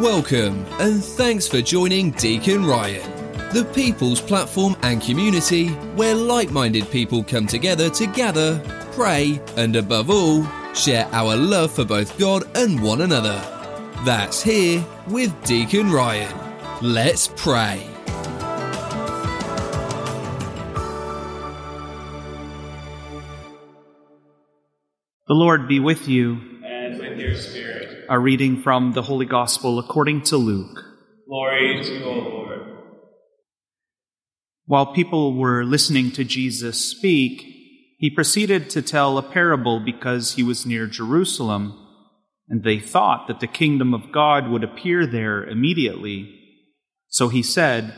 Welcome, and thanks for joining Deacon Ryan, the people's platform and community where like minded people come together to gather, pray, and above all, share our love for both God and one another. That's here with Deacon Ryan. Let's pray. The Lord be with you. And with your spirit. A reading from the Holy Gospel according to Luke. Glory to you, O Lord. While people were listening to Jesus speak, he proceeded to tell a parable because he was near Jerusalem, and they thought that the kingdom of God would appear there immediately. So he said,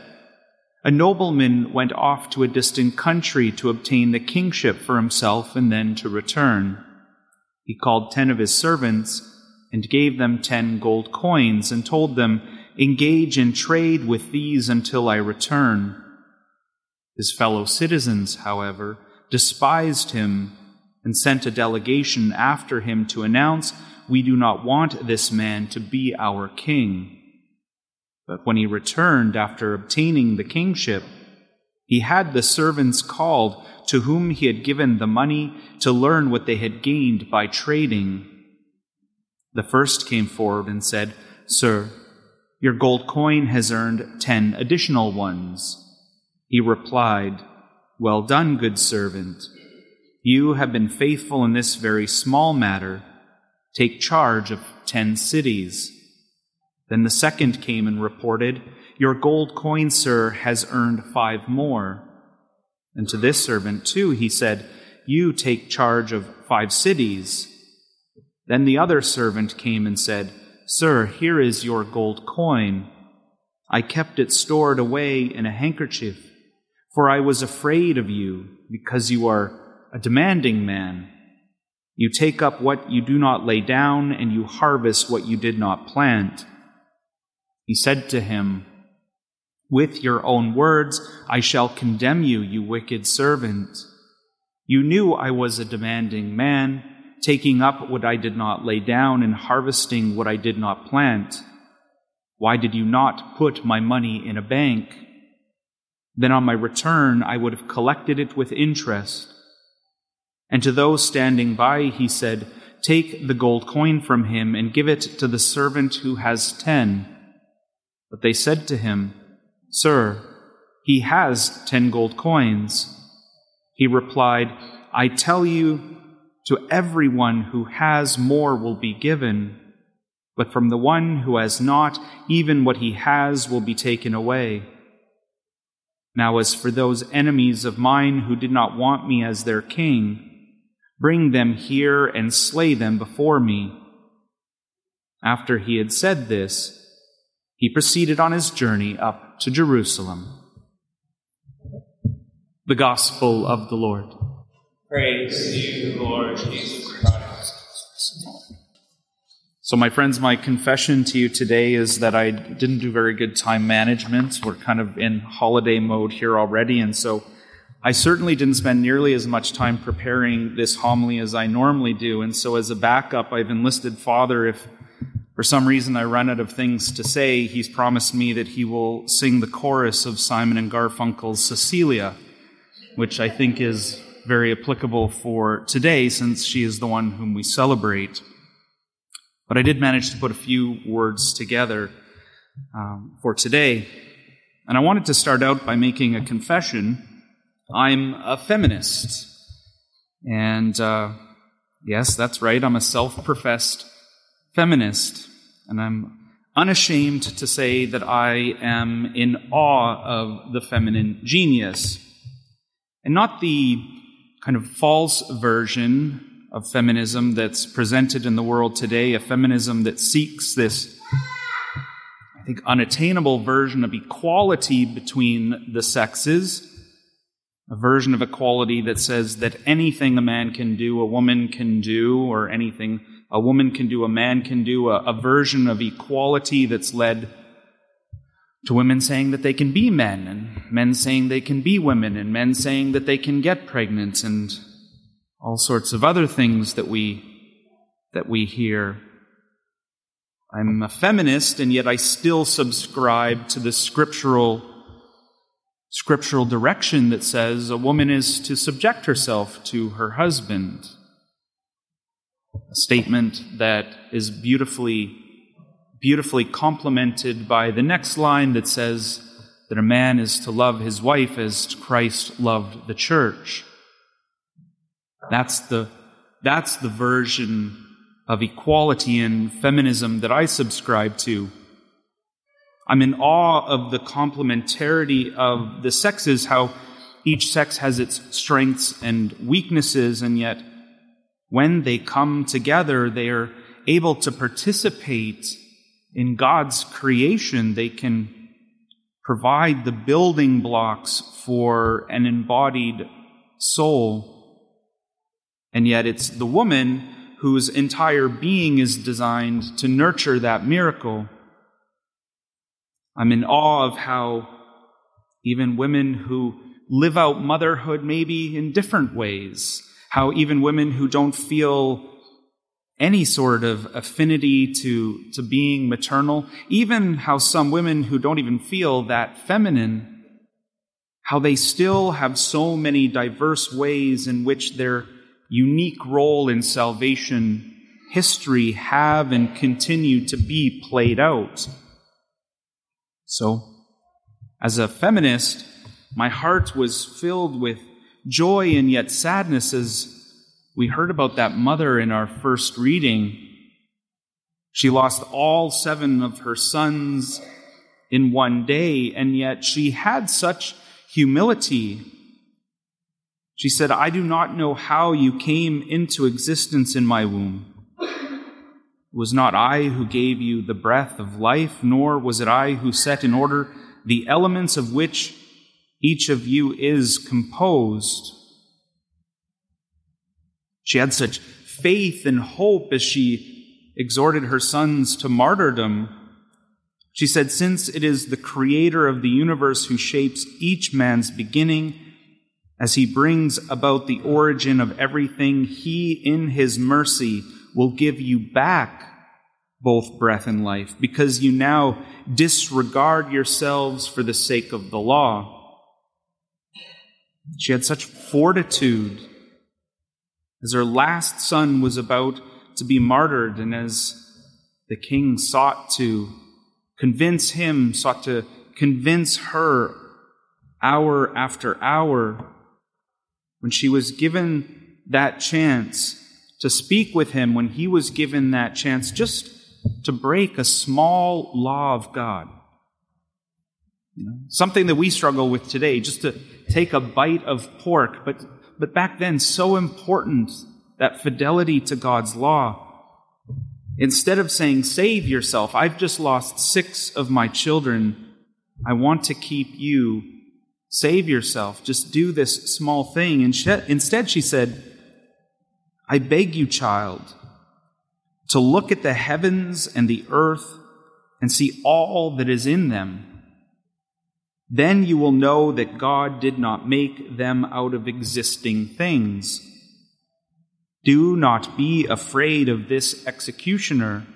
A nobleman went off to a distant country to obtain the kingship for himself and then to return. He called ten of his servants and gave them ten gold coins and told them, Engage in trade with these until I return. His fellow citizens, however, despised him and sent a delegation after him to announce, We do not want this man to be our king. But when he returned after obtaining the kingship, he had the servants called to whom he had given the money to learn what they had gained by trading. The first came forward and said, Sir, your gold coin has earned ten additional ones. He replied, Well done, good servant. You have been faithful in this very small matter. Take charge of ten cities. Then the second came and reported, Your gold coin, sir, has earned five more. And to this servant, too, he said, You take charge of five cities. Then the other servant came and said, Sir, here is your gold coin. I kept it stored away in a handkerchief, for I was afraid of you, because you are a demanding man. You take up what you do not lay down, and you harvest what you did not plant. He said to him, With your own words I shall condemn you, you wicked servant. You knew I was a demanding man, taking up what I did not lay down and harvesting what I did not plant. Why did you not put my money in a bank? Then on my return I would have collected it with interest. And to those standing by he said, Take the gold coin from him and give it to the servant who has ten. But they said to him, Sir, he has ten gold coins. He replied, I tell you, to everyone who has more will be given, but from the one who has not, even what he has will be taken away. Now, as for those enemies of mine who did not want me as their king, bring them here and slay them before me. After he had said this, he proceeded on his journey up to Jerusalem. The Gospel of the Lord. Praise you, Lord Jesus Christ. So, my friends, my confession to you today is that I didn't do very good time management. We're kind of in holiday mode here already, and so I certainly didn't spend nearly as much time preparing this homily as I normally do. And so, as a backup, I've enlisted Father. If for some reason I run out of things to say, he's promised me that he will sing the chorus of Simon and Garfunkel's Cecilia, which I think is very applicable for today since she is the one whom we celebrate. But I did manage to put a few words together um, for today. And I wanted to start out by making a confession. I'm a feminist. And uh, yes, that's right, I'm a self professed feminist. And I'm unashamed to say that I am in awe of the feminine genius. And not the kind of false version of feminism that's presented in the world today, a feminism that seeks this, I think, unattainable version of equality between the sexes, a version of equality that says that anything a man can do, a woman can do, or anything a woman can do, a man can do, a, a version of equality that's led to women saying that they can be men, and men saying they can be women, and men saying that they can get pregnant, and all sorts of other things that we that we hear. I'm a feminist, and yet I still subscribe to the scriptural scriptural direction that says a woman is to subject herself to her husband. A statement that is beautifully beautifully complemented by the next line that says that a man is to love his wife as Christ loved the church. That's the that's the version of equality and feminism that I subscribe to. I'm in awe of the complementarity of the sexes, how each sex has its strengths and weaknesses, and yet when they come together, they are able to participate in God's creation. They can provide the building blocks for an embodied soul. And yet it's the woman whose entire being is designed to nurture that miracle. I'm in awe of how even women who live out motherhood maybe in different ways, how even women who don't feel any sort of affinity to, to being maternal, even how some women who don't even feel that feminine, how they still have so many diverse ways in which they're unique role in salvation history have and continue to be played out. So, as a feminist, my heart was filled with joy and yet sadness as we heard about that mother in our first reading. She lost all seven of her sons in one day, and yet she had such humility she said, I do not know how you came into existence in my womb. It was not I who gave you the breath of life, nor was it I who set in order the elements of which each of you is composed. She had such faith and hope as she exhorted her sons to martyrdom. She said, Since it is the creator of the universe who shapes each man's beginning, as he brings about the origin of everything, he, in his mercy, will give you back both breath and life, because you now disregard yourselves for the sake of the law. She had such fortitude as her last son was about to be martyred, and as the king sought to convince him, sought to convince her hour after hour when she was given that chance to speak with him, when he was given that chance just to break a small law of God. You know, something that we struggle with today, just to take a bite of pork, but, but back then, so important that fidelity to God's law. Instead of saying, save yourself, I've just lost six of my children, I want to keep you Save yourself. Just do this small thing. And Instead, she said, I beg you, child, to look at the heavens and the earth and see all that is in them. Then you will know that God did not make them out of existing things. Do not be afraid of this executioner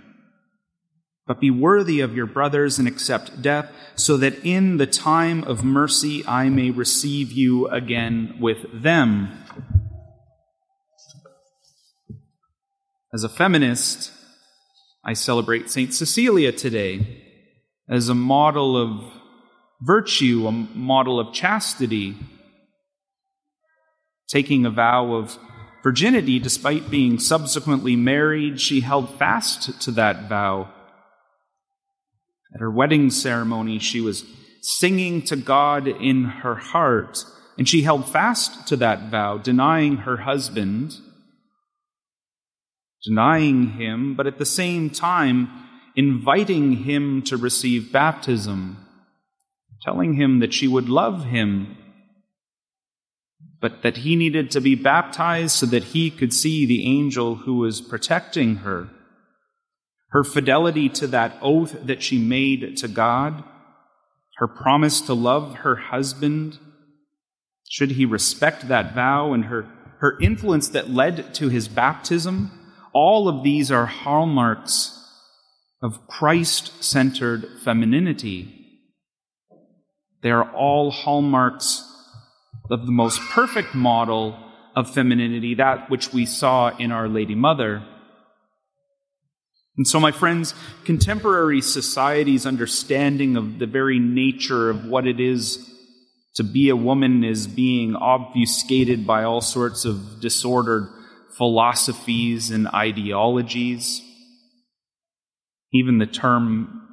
but be worthy of your brothers and accept death, so that in the time of mercy I may receive you again with them. As a feminist, I celebrate St. Cecilia today as a model of virtue, a model of chastity, taking a vow of virginity despite being subsequently married. She held fast to that vow at her wedding ceremony, she was singing to God in her heart, and she held fast to that vow, denying her husband, denying him, but at the same time inviting him to receive baptism, telling him that she would love him, but that he needed to be baptized so that he could see the angel who was protecting her her fidelity to that oath that she made to God, her promise to love her husband, should he respect that vow, and her, her influence that led to his baptism, all of these are hallmarks of Christ centered femininity. They are all hallmarks of the most perfect model of femininity, that which we saw in Our Lady Mother. And so, my friends, contemporary society's understanding of the very nature of what it is to be a woman is being obfuscated by all sorts of disordered philosophies and ideologies. Even the term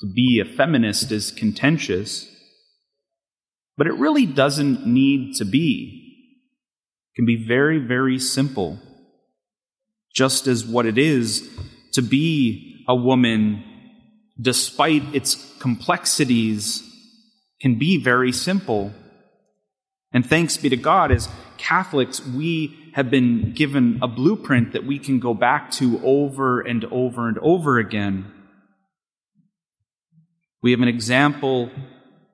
to be a feminist is contentious. But it really doesn't need to be. It can be very, very simple. Just as what it is to be a woman, despite its complexities, can be very simple. And thanks be to God, as Catholics, we have been given a blueprint that we can go back to over and over and over again. We have an example,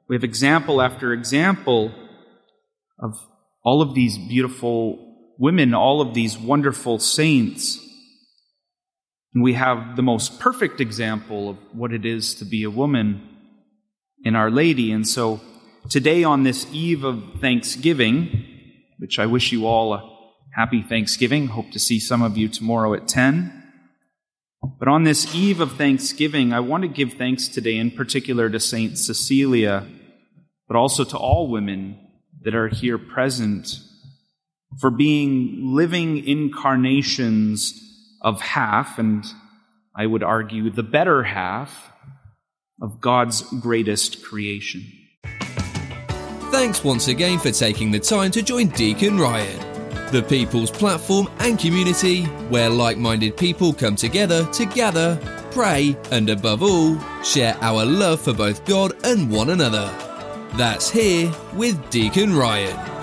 we have example after example of all of these beautiful women, all of these wonderful saints. And we have the most perfect example of what it is to be a woman in Our Lady. And so today, on this eve of Thanksgiving, which I wish you all a happy Thanksgiving, hope to see some of you tomorrow at 10. But on this eve of Thanksgiving, I want to give thanks today in particular to Saint Cecilia, but also to all women that are here present for being living incarnations of half, and I would argue the better half, of God's greatest creation. Thanks once again for taking the time to join Deacon Ryan, the people's platform and community where like minded people come together to gather, pray, and above all, share our love for both God and one another. That's here with Deacon Ryan.